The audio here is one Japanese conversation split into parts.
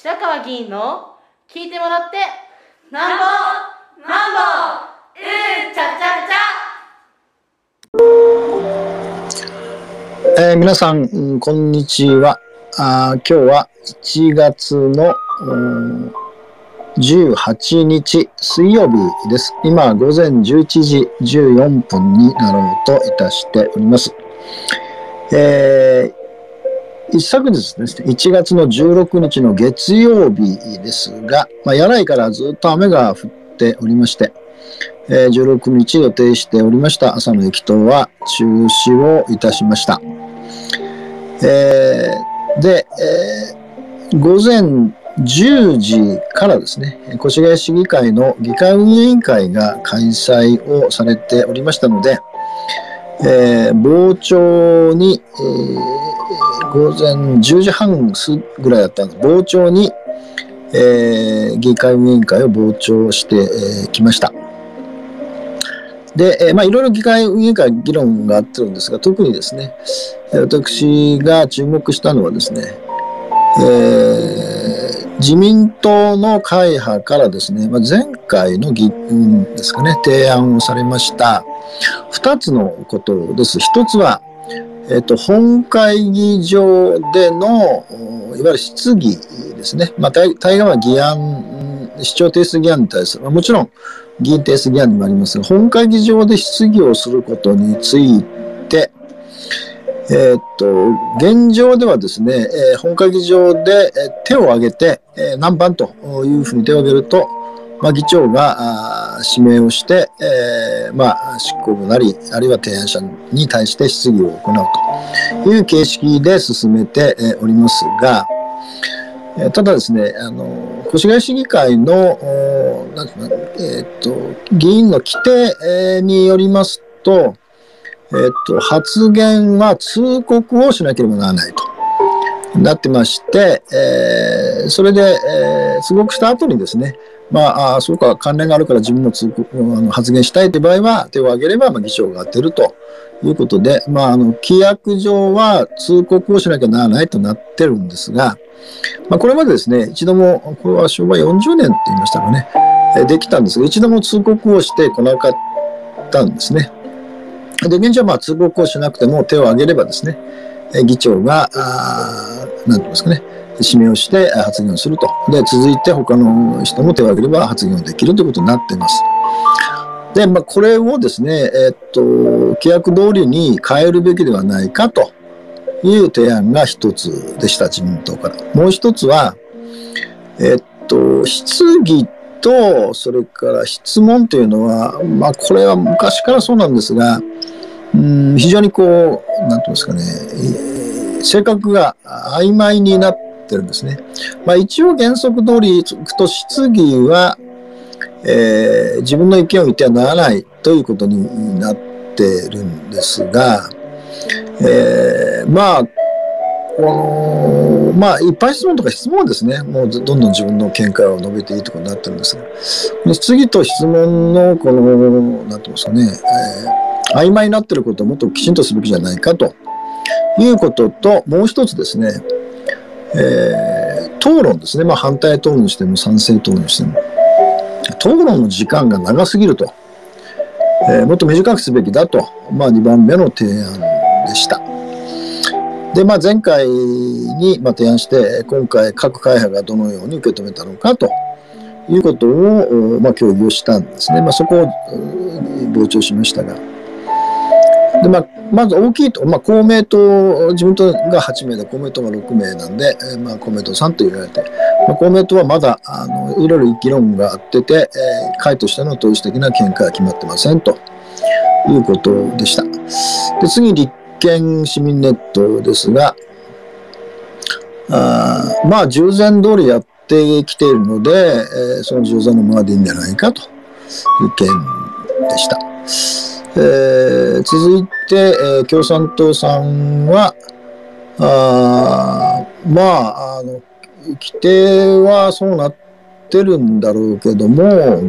白川議員の聞いてもらってなんぼなんぼうんちゃちゃちゃえー、皆さん、こんにちはあ今日は1月の、うん18日水曜日です。今午前11時14分になろうといたしております。えー、一昨日ですね、1月の16日の月曜日ですが、まあ、柳井からずっと雨が降っておりまして、えー、16日予定しておりました朝の駅頭は中止をいたしました。えー、で、えー、午前10時からですね、越谷市議会の議会運営委員会が開催をされておりましたので、えー、傍聴に、えー、午前10時半ぐらいだったんです。傍聴に、えー、議会運営委員会を傍聴してき、えー、ました。で、えー、まあ、いろいろ議会運営委員会議論があってるんですが、特にですね、私が注目したのはですね、えー自民党の会派からですね、まあ、前回の議運ですかね、提案をされました2つのことです。1つは、えっ、と、本会議場での、いわゆる質疑ですね。まあ、大概は議案、市長提出議案に対する、まあ、もちろん議員提出議案にもありますが、本会議場で質疑をすることについて、え、っと、現状ではですね、えー、本会議場で、え手を挙げて、え何番というふうに手を挙げると、まあ、議長が指名をして、えー、まあ、執行部なり、あるいは提案者に対して質疑を行うという形式で進めておりますが、ただですね、あの、越谷市議会の、えー、と、議員の規定によりますと、えっと、発言は通告をしなければならないと。なってまして、えー、それで、えー、通告した後にですね、まあ、そうか、関連があるから自分も通告あの発言したいという場合は、手を挙げれば、まあ、議長が当てるということで、まあ、あの、規約上は通告をしなきゃならないとなってるんですが、まあ、これまでですね、一度も、これは昭和40年って言いましたかね、えできたんですが、一度も通告をしてこなかったんですね。で、現状はまあ通告をしなくても手を挙げればですね、議長が、何て言いますかね、指名をして発言をすると。で、続いて他の人も手を挙げれば発言をできるということになっています。で、まあ、これをですね、え、っと、規約通りに変えるべきではないかという提案が一つでした、自民党から。もう一つは、え、っと、質疑と、それから質問というのは、まあ、これは昔からそうなんですが、うん、非常にこう、なんていうんですかね、性格が曖昧になっててるんですね。まあ、一応原則通りいくと質疑は、えー、自分の意見を言ってはならないということになってるんですが、えー、まあ、この、まあ、いっぱい質問とか質問ですね、もうどんどん自分の見解を述べていいとかになってるんですが、次と質問の、この、なんていうんですかね、えー、曖昧になってることをもっときちんとすべきじゃないかということと、もう一つですね、えー、討論ですね、まあ、反対討論にしても賛成討論にしても、討論の時間が長すぎると、えー、もっと短くすべきだと、まあ、2番目の提案でした。で、まあ、前回に提案して、今回各会派がどのように受け止めたのかということを、まあ、協議をしたんですね。まあ、そこを傍聴しましたが。で、まあ、まず大きいと、まあ、公明党、自民党が8名で、公明党が6名なんで、まあ、公明党3と言われて、まあ、公明党はまだ、あの、いろいろ議論があってて、えー、会としての統一的な見解は決まってませんということでした。で、次、立見市民ネットですが、あまあ、従前通りやってきているので、えー、その従前のままでいいんじゃないかという件でした。えー、続いて、えー、共産党さんは、あまあ、あの、規定はそうなってるんだろうけども、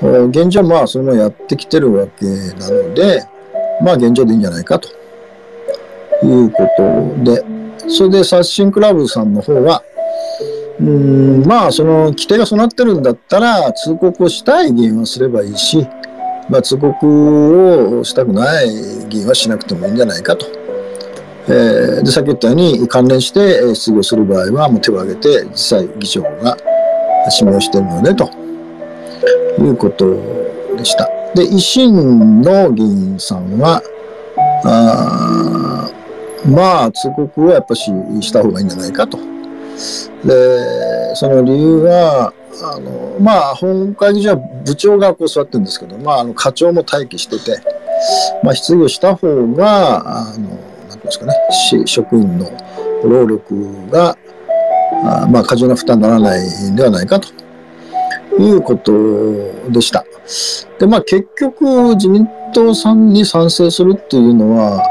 現状まあそのやってきてるわけなので、まあ現状でいいんじゃないかということで、それで刷新クラブさんの方は、ううんまあその規定が備わってるんだったら通告をしたい議員はすればいいし、まあ、通告をしたくない議員はしなくてもいいんじゃないかと。えー、でさっき言ったように関連して質疑をする場合はもう手を挙げて実際議長が指名しているのでということでした。で維新の議員さんはあまあ通告をやっぱしした方がいいんじゃないかと。でその理由はあのまあ本会議所は部長がこう座ってるんですけど、まあ、あの課長も待機してて、まあ、質疑をした方があのなんですかね職員の労力がまあ過剰な負担にならないんではないかということでした。でまあ結局自民党さんに賛成するっていうのは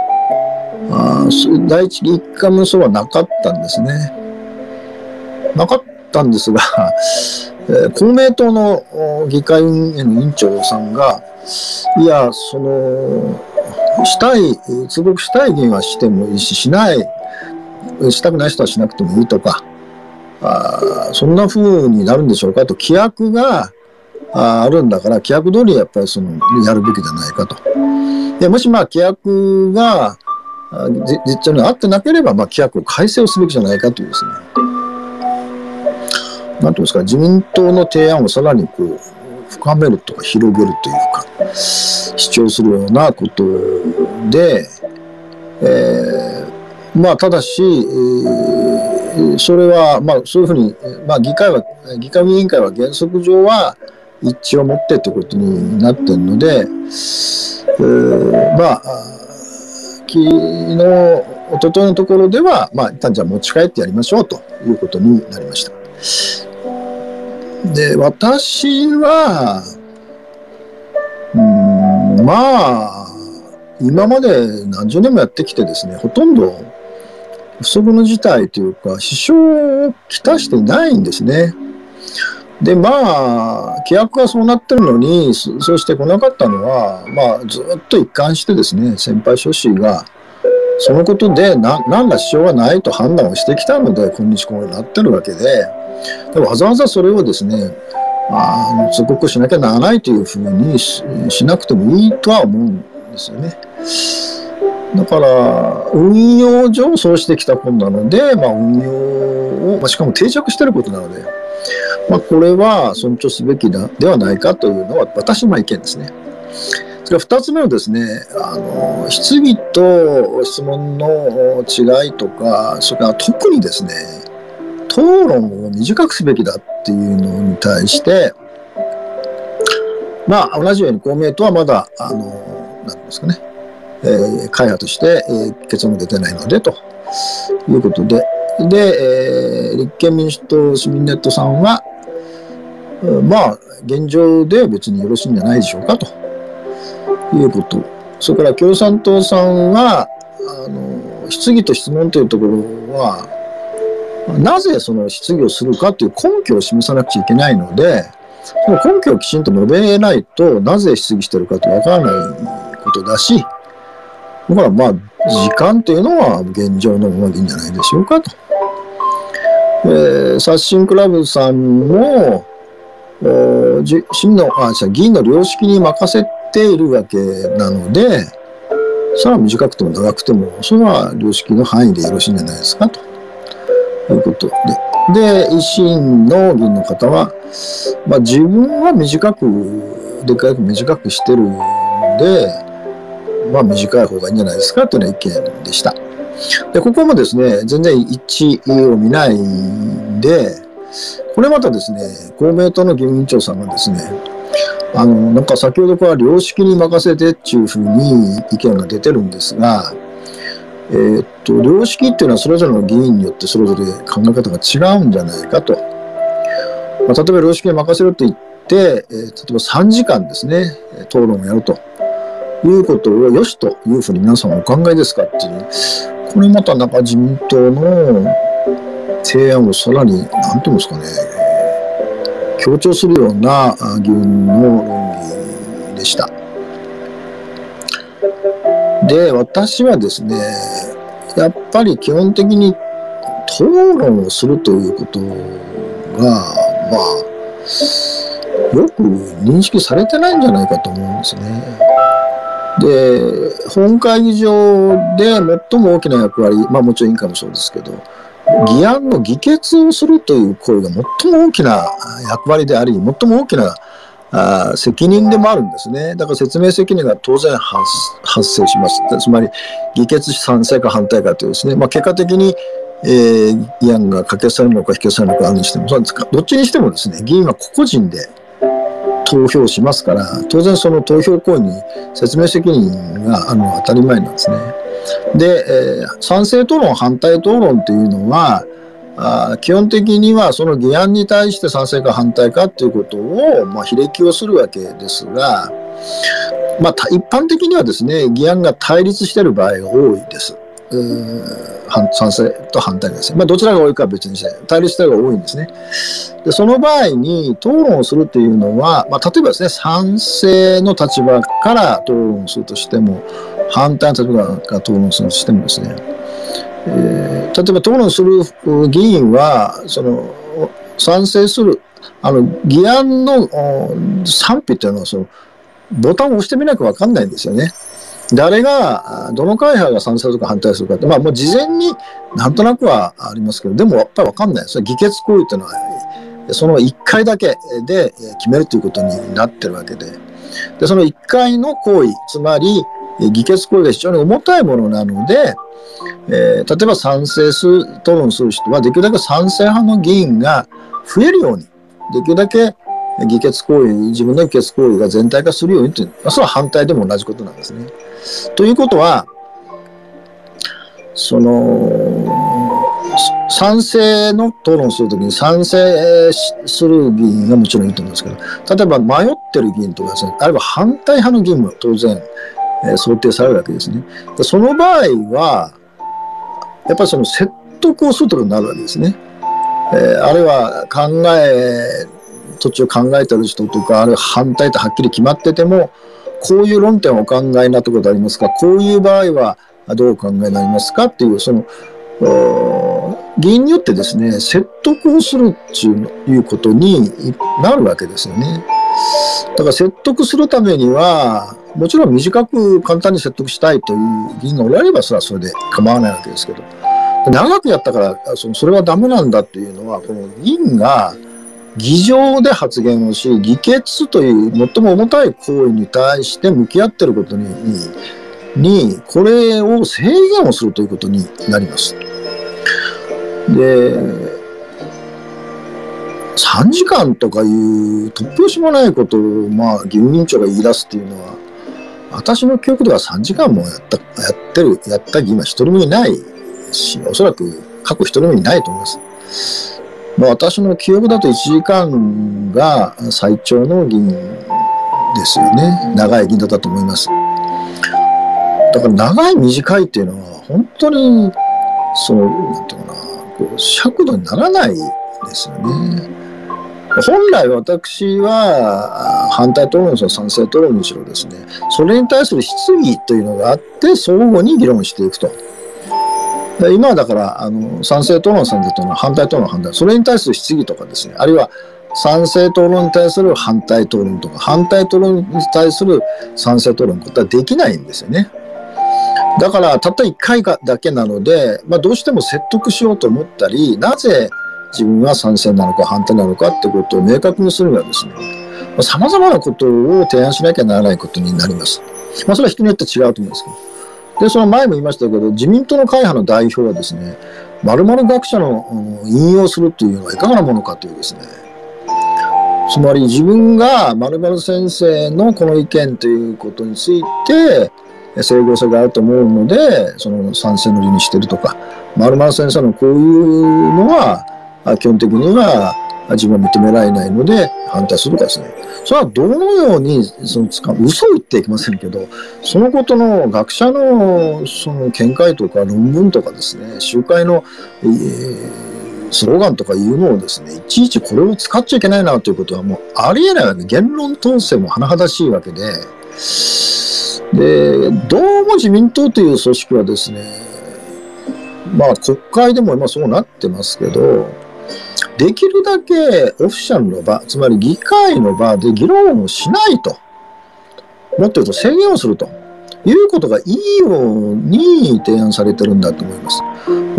あ第一一回もそうはなかったんですね。なかったんですが、えー、公明党の議会運営の委員長さんが、いや、その、したい、通告したい議員はしてもいいし、しない、したくない人はしなくてもいいとか、あそんな風になるんでしょうかと、規約がああるんだから、規約通りやっぱりその、やるべきじゃないかと。でもしまあ規約が、実情に合ってなければ、まあ、規約を改正をすべきじゃないかというですね、なんていうんですか、自民党の提案をさらにこう、深めるとか広げるというか、主張するようなことで、えー、まあ、ただし、えー、それは、まあ、そういうふうに、まあ、議会は、議会委員会は原則上は一致を持ってということになってるので、えー、まあ、昨日、おとといのところでは、まあ、一旦じゃあ持ち帰ってやりましょうということになりました。で、私は、うん、まあ、今まで何十年もやってきてですね、ほとんど不測の事態というか、支障をきたしてないんですね。で、まあ、規約がそうなってるのに、そうしてこなかったのは、まあ、ずっと一貫してですね、先輩諸氏が、そのことでな何ら支障がないと判断をしてきたので、今日こうなってるわけで、でわざわざそれをですね、あの通告しなきゃならないというふうにしなくてもいいとは思うんですよね。だから、運用上そうしてきたことなので、まあ、運用を、まあ、しかも定着してることなので、まあ、これは尊重すべきではないかというのは私の意見ですね。それから2つ目はですね、あの質疑と質問の違いとか、それから特にですね、討論を短くすべきだっていうのに対して、まあ、同じように公明党はまだ、あの、なんですかね、えー、会派として、えー、結論出てないので、ということで、で、えー、立憲民主党市民ネットさんは、まあ、現状で別によろしいんじゃないでしょうか、と。いうこと。それから共産党さんは、あの、質疑と質問というところは、なぜその質疑をするかという根拠を示さなくちゃいけないので、その根拠をきちんと述べないとなぜ質疑してるかってわからないことだし、だからまあ、時間というのは現状のままでいいんじゃないでしょうかと。えー、刷新クラブさんも、市民のあ議員の良識に任せているわけなので、それは短くても長くても、それは良識の範囲でよろしいんじゃないですかということで。で、維新の議員の方は、まあ、自分は短く、でかく短くしてるんで、まあ短い方がいいんじゃないですかというような意見でした。で、ここもですね、全然一致を見ないんで、これまたですね、公明党の議員長さんがですね、あの、なんか先ほどから良識に任せてっていうふうに意見が出てるんですが、えー、っと、良識っていうのはそれぞれの議員によってそれぞれ考え方が違うんじゃないかと。まあ、例えば良識に任せると言って、えー、例えば3時間ですね、討論をやるということを良しというふうに皆さんお考えですかっていう、これまたなんか自民党の提案をさらに、なんていうんですかね、強調するような議運の論議でした。で、私はですね、やっぱり基本的に討論をするということが、まあ、よく認識されてないんじゃないかと思うんですね。で、本会議場で最も大きな役割、まあもちろん委員会もそうですけど、議案の議決をするという行為が最も大きな役割であり、最も大きなあ責任でもあるんですね。だから説明責任が当然発生します。つまり、議決賛成か反対かというですね、まあ、結果的に、えー、議案が可決されるのか否決されるのかあるにしても、そうですかどっちにしてもですね、議員は個々人で投票しますから、当然その投票行為に説明責任があるのは当たり前なんですね。で、えー、賛成討論、反対討論というのは、あ基本的にはその議案に対して賛成か反対かということを、まあ、比歴をするわけですが、まあ、一般的にはですね、議案が対立している場合が多いです。賛成と反対ですね。まあ、どちらが多いかは別にして、対立しているが多いんですね。で、その場合に討論をするというのは、まあ、例えばですね、賛成の立場から討論するとしても、反対の立場から討論するとしてもですね、えー、例えば討論する議員は、その、賛成する、あの、議案の賛否っていうのは、その、ボタンを押してみなきゃわかんないんですよね。誰が、どの会派が賛成するか反対するかって、まあもう事前になんとなくはありますけど、でもやっぱりわかんないです。議決行為っていうのは、その1回だけで決めるということになってるわけで、で、その1回の行為、つまり議決行為が非常に重たいものなので、えー、例えば賛成する、討論する人はできるだけ賛成派の議員が増えるように、できるだけ議決行為、自分の議決行為が全体化するようにという、それは反対でも同じことなんですね。ということは、その、賛成の討論するときに賛成する議員がもちろんいいと思うんですけど、例えば迷ってる議員とかですね、あるいは反対派の議員も当然、え、想定されるわけですね。その場合は、やっぱりその説得をするとことになるわけですね。えー、あるいは考え、途中考えてる人とか、あるいは反対とはっきり決まってても、こういう論点をお考えになったことありますか？こういう場合はどうお考えになりますか？っていう、その、議員によってですね、説得をするっていうことになるわけですよね。だから説得するためには、もちろん短く簡単に説得したいという議員がおられれば、それはそれで構わないわけですけど、長くやったからそのそれはダメなんだっていうのは、この議員が議場で発言をし、議決という最も重たい行為に対して向き合ってることに、に、これを制限をするということになります。で、3時間とかいう突拍子もないことを、まあ、議運委員長が言い出すっていうのは、私の記憶では3時間もやった、やってる、やった議員は一人もいないし、おそらく過去一人もいないと思います。まあ、私の記憶だと1時間が最長の議員ですよね。長い議員だったと思います。だから長い短いっていうのは本当に、その、なんていうかな、こう、尺度にならないですよね。本来私は反対討論にしろ賛成討論にしろですね、それに対する質疑というのがあって、相互に議論していくと。今はだから、あの、賛成討論、賛成討論、反対討論、反対、それに対する質疑とかですね、あるいは賛成討論に対する反対討論とか、反対討論に対する賛成討論ことはできないんですよね。だから、たった1回だけなので、まあ、どうしても説得しようと思ったり、なぜ自分は賛成なのか反対なのかってことを明確にするにはですね、様々なことを提案しなきゃならないことになります。まあ、それは人によって違うと思うんですけど。で、その前も言いましたけど、自民党の会派の代表はですね、〇〇学者の引用するというのはいかがなものかというですね、つまり自分が〇〇先生のこの意見ということについて、整合性があると思うので、その賛成の理にしてるとか、〇〇先生のこういうのは、基本的には自分は認められないので反対するかですね。それはどのようにその使う、嘘を言っていきませんけど、そのことの学者のその見解とか論文とかですね、集会の、えー、スローガンとかいうのをですね、いちいちこれを使っちゃいけないなということはもうありえないわけ。言論統制も甚だしいわけで、で、どうも自民党という組織はですね、まあ国会でも今そうなってますけど、できるだけオフィシャルの場、つまり議会の場で議論をしないと。もっと言うと制限をすると。いうことがいいように提案されてるんだと思います。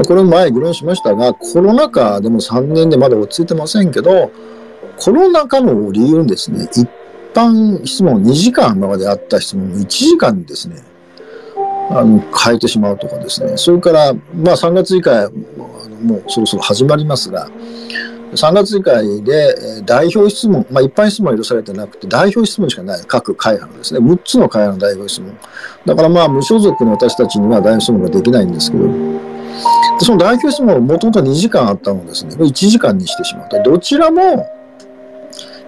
これも前議論しましたが、コロナ禍でも3年でまだ落ち着いてませんけど、コロナ禍の理由にですね、一般質問2時間まであった質問を1時間にですね、あの変えてしまうとかですね、それから、まあ3月以下、もうそろそろ始まりますが、3月議会で代表質問、まあ、一般質問は許されてなくて、代表質問しかない各会派のですね、6つの会派の代表質問。だからまあ、無所属の私たちには代表質問ができないんですけど、その代表質問はもともと2時間あったのですね、1時間にしてしまうと。どちらも、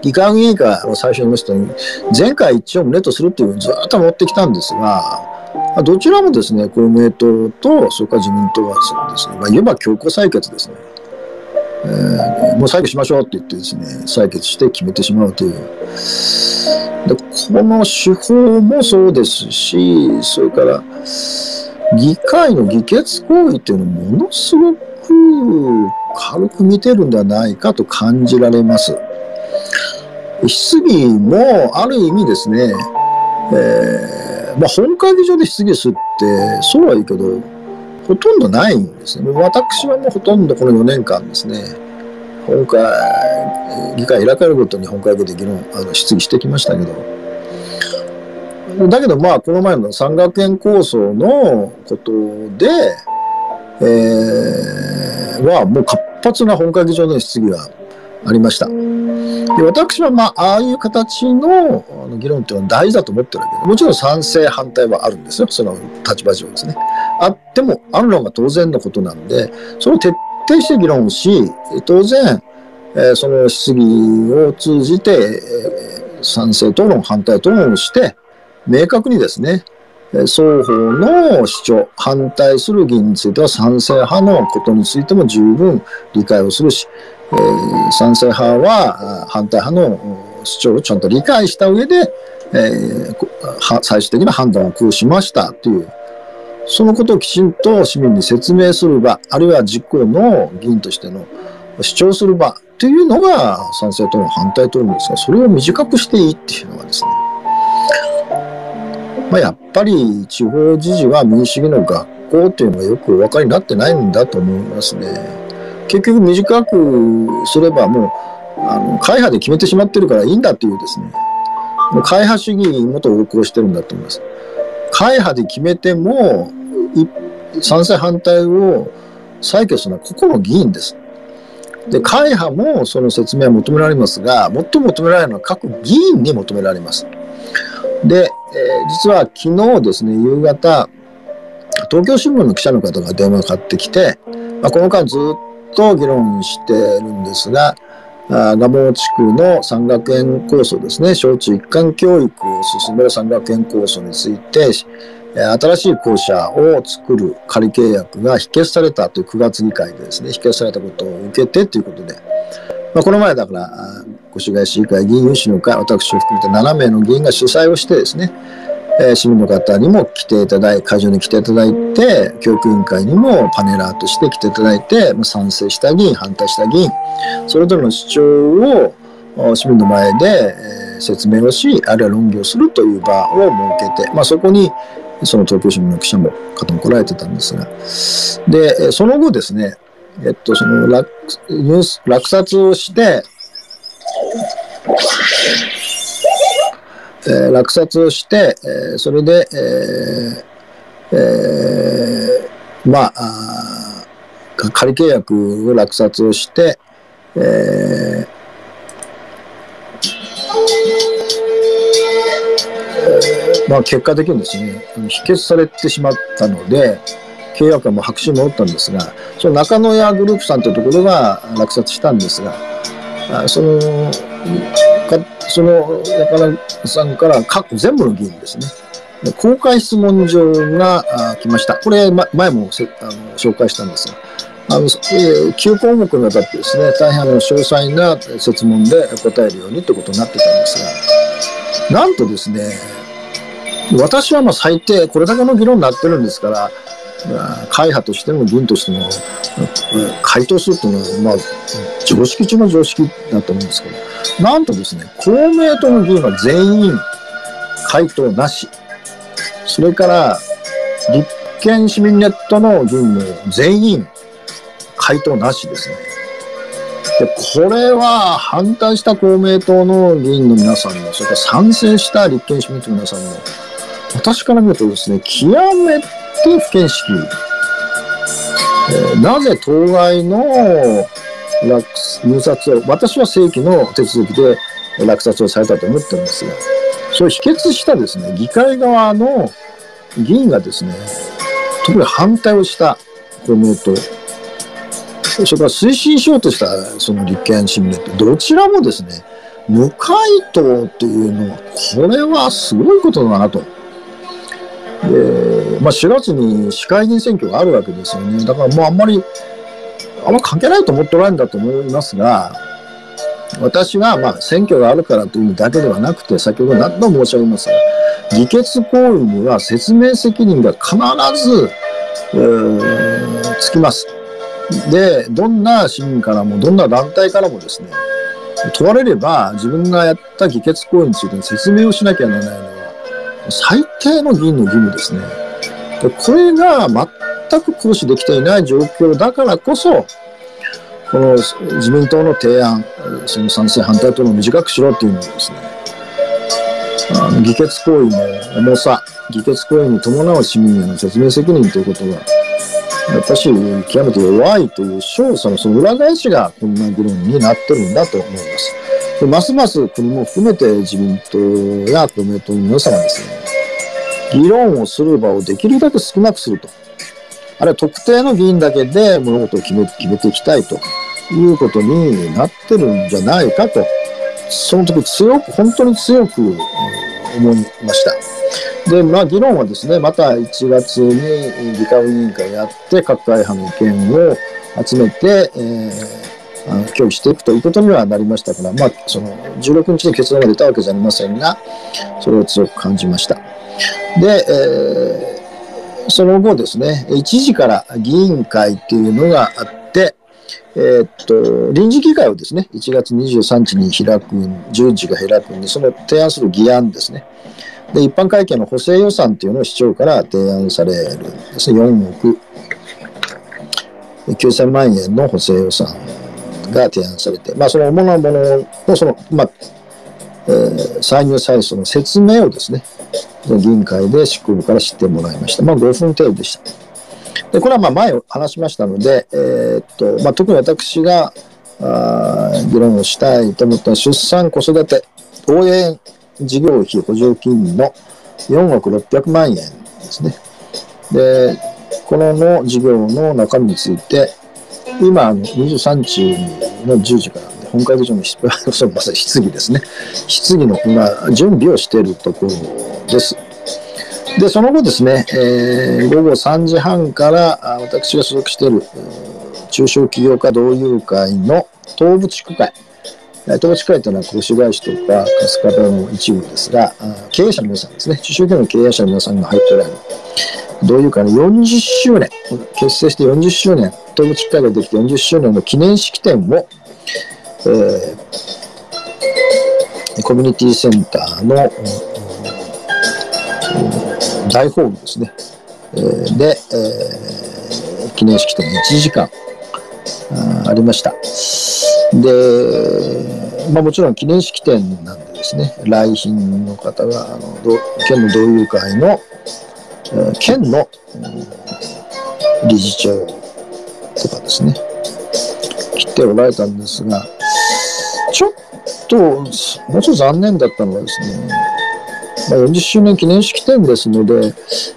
議会議員会を最初に言いましたように、前回一応胸とするっていうふうにずっと持ってきたんですが、どちらもですね、公明党と、それから自民党はですね、まあ、言えば強行採決ですね。えー、もう採決しましょうって言ってですね、採決して決めてしまうという。でこの手法もそうですし、それから議会の議決行為っていうのをものすごく軽く見てるんではないかと感じられます。質疑もある意味ですね、えー、まあ、本会議場で質疑するってそうはいいけど、ほとんどないんですね。私はもうほとんどこの4年間ですね、本会、議会開かれるごとに本会議で議論、あの質疑してきましたけど、だけどまあ、この前の三学園構想のことで、えー、はもう活発な本会議場での質疑がありました。で私は、まあ、ああいう形の議論っていうのは大事だと思ってるわけで、もちろん賛成、反対はあるんですよ、その立場上ですね。あっても、あるのが当然のことなんで、それを徹底して議論し、当然、えー、その質疑を通じて、えー、賛成討論、反対討論をして、明確にですね、双方の主張、反対する議員については賛成派のことについても十分理解をするし、えー、賛成派は反対派の主張をちゃんと理解した上で、えー、最終的な判断を下しましたという、そのことをきちんと市民に説明する場、あるいは実行の議員としての主張する場というのが賛成との反対とるんですが、それを短くしていいっていうのはですね、まあ、やっぱり地方自治は民主主義の学校っていうのがよくお分かりになってないんだと思いますね。結局短くすればもう、あの、会派で決めてしまってるからいいんだっていうですね、もう会派主義もと横行してるんだと思います。会派で決めても、賛成反対を採決するのは個々の議員です。で、会派もその説明は求められますが、最も求められるのは各議員に求められます。で、えー、実は昨日ですね、夕方、東京新聞の記者の方が電話かかってきて、まあ、この間ずっとと議論してるんですが、蒲生地区の山学園構想ですね、小中一貫教育を進める山学園構想について、新しい校舎を作る仮契約が否決されたという9月議会でですね、否決されたことを受けてということで、まあ、この前だから、越谷市議会議員有志の会、私を含めて7名の議員が主催をしてですね、え市民の方にも来ていただいて、会場に来ていただいて、教育委員会にもパネラーとして来ていただいて、賛成した議員、反対した議員、それぞれの主張を市民の前で、え説明をし、あるいは論議をするという場を設けて、まあ、そこにその東京新聞の記者も方も来られてたんですが、で、その後ですね、えっと、その落ニュース落札をして、えー、落札をして、えー、それで、えーえー、まあ仮契約を落札をして、えーまあ、結果的にですね、否決されてしまったので、契約はもう白紙に戻ったんですが、その中野屋グループさんというところが落札したんですが、そのその中さんから各全部の議員ですね、公開質問状が来ました。これ、ま、前もあの紹介したんですが、あの、えー、9項目にわたってですね、大変あの詳細な設問で答えるようにということになってたんですが、なんとですね、私はまあ最低、これだけの議論になってるんですから、会派としても議員としても回答するというのは、まあ、常識中の常識だと思うんですけど、なんとですね、公明党の議員は全員回答なし。それから、立憲市民ネットの議員も全員回答なしですね。で、これは反対した公明党の議員の皆さんも、それから賛成した立憲市民党の皆さんも、私から見るとですね、極めて不見識。えー、なぜ当該の入札を、私は正規の手続きで落札をされたと思ってるんですが、それを否決したですね、議会側の議員がですね、特に反対をした公明党、それから推進しようとしたその立憲市民ネット、どちらもですね、無回答っていうのは、これはすごいことだなと。で、まあ、4月に市会議員選挙があるわけですよね。だからもうあんまり、あんま関係ないと思っておられるんだと思いますが、私はまあ選挙があるからというだけではなくて、先ほど何度も申し上げますが、議決行為には説明責任が必ず、え、つきます。で、どんな市民からも、どんな団体からもですね、問われれば自分がやった議決行為について説明をしなきゃならないの、最低の議員の義務ですね。でこれが全く行使できていない状況だからこそ、この自民党の提案、その賛成反対との短くしろっていうのをですね、あの議決行為の重さ、議決行為に伴う市民への説明責任ということが、私、極めて弱いという勝訴のその裏返しがこんな議論になってるんだと思います。でますます国も含めて自民党や公明党の皆さんはですね、議論をする場をできるだけ少なくすると。あるいは特定の議員だけで物事を決め決めていきたいということになってるんじゃないかと、その時強く、本当に強く思いました。で、まあ、議論はですね、また1月に議会委員会やって、各会派の意見を集めて、えー、協議していくということにはなりましたから、まあ、その16日に結論が出たわけじゃありませんが、それを強く感じました。で、えーその後ですね、1時から議員会っていうのがあって、えー、っと、臨時議会をですね、1月23日に開く、10時が開くんで、その提案する議案ですね。で、一般会計の補正予算っていうのを市長から提案されるんですね。4億9000万円の補正予算が提案されて、まあ、その主なものの、その、まあ、えー、歳入歳出の説明をですね、議員会で執行部から知ってもらいました。まあ、5分程度でした。で、これはまあ前話しましたので、えー、っと、まあ、特に私が、あ議論をしたいと思った出産子育て応援事業費補助金の4億600万円ですね。で、このの事業の中身について、今、あの23日の10時から本会議場のそまさに質疑ですね。質疑の今、準備をしているところです。で、その後ですね、えー、午後3時半から私が所属している中小企業家同友会の東部地区会。東部地区会というのは越谷市とか春日部の一部ですが、経営者の皆さんですね、中小企業の経営者の皆さんが入っておられる同友会の40周年、結成して40周年、東部地区会ができて40周年の記念式典を、えー、コミュニティセンターの大ホールですね。で、えー、記念式典1時間ありました。で、まあ、もちろん記念式典なんでですね、来賓の方が、あの県の同友会の、えー、県の、うん、理事長とかですね、来ておられたんですが、ちょっと、もうちょっと残念だったのはですね、まあ、40周年記念式典ですので、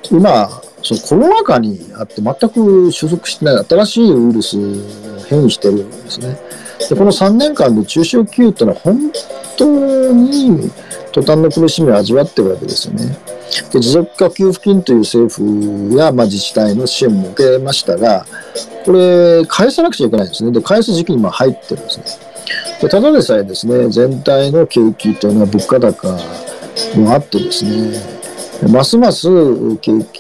今、そのコロナ禍にあって全く収束してない新しいウイルス変異してるんですね。でこの3年間で中小企業ってのは本当に途端の苦しみを味わってるわけですよね。で持続化給付金という政府や、まあ、自治体の支援も受けましたが、これ、返さなくちゃいけないんですね。で、返す時期に今入ってるんですね。でただでさえですね、全体の景気というのは物価高もあってですね、ますます景気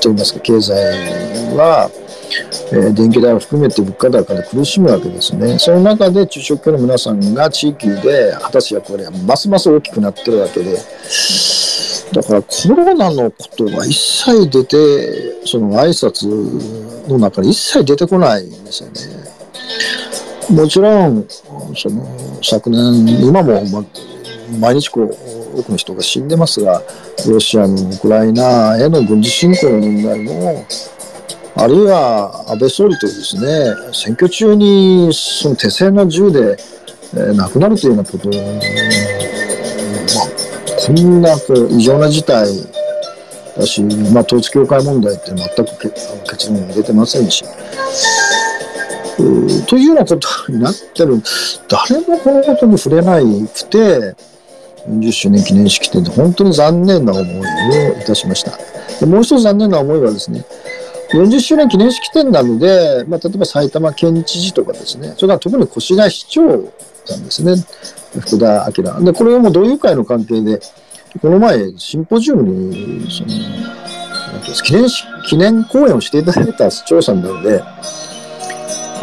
といいますか経済は、え、電気代を含めて物価高で苦しむわけですね。その中で中小企業の皆さんが地域で果たす役割はますます大きくなってるわけで、だからコロナのことが一切出て、その挨拶の中に一切出てこないんですよね。もちろん、その昨年、今も、ま、毎日こう多くの人が死んでますが、ロシアのウクライナへの軍事侵攻の問題も、あるいは安倍総理とですね、選挙中にその手製の銃で、えー、亡くなるというようなこと、まあ、こんなこう異常な事態だし、まあ、統一教会問題って全く結論が出てませんし、というようなことになってる、誰もこのことに触れないくて、40周年記念式典で本当に残念な思いをいたしました。もう一つ残念な思いはですね、40周年記念式典なので、まあ、例えば埼玉県知事とかですね、それから特に越谷市長さんですね、福田明。で、これはもう同友会の関係で、この前、シンポジウムに、その、記念記念講演をしていただいた市長さんなので、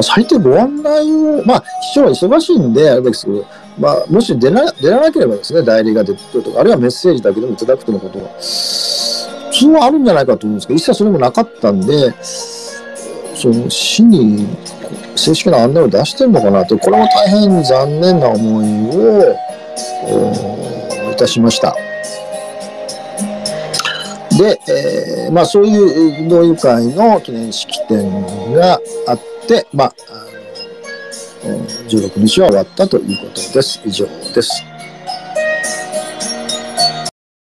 最低ご案内を、まあ、市長は忙しいんで、あれですけど、まあ、もし出な出らなければですね、代理が出てとか、あるいはメッセージだけでもいただくということが、普通はあるんじゃないかと思うんですけど、一切それもなかったんで、その市に正式な案内を出してるのかなと、これも大変残念な思いをいたしました。で、えー、まあそういう同友会の記念式典があって、まあ、16日は終わったということです。以上です。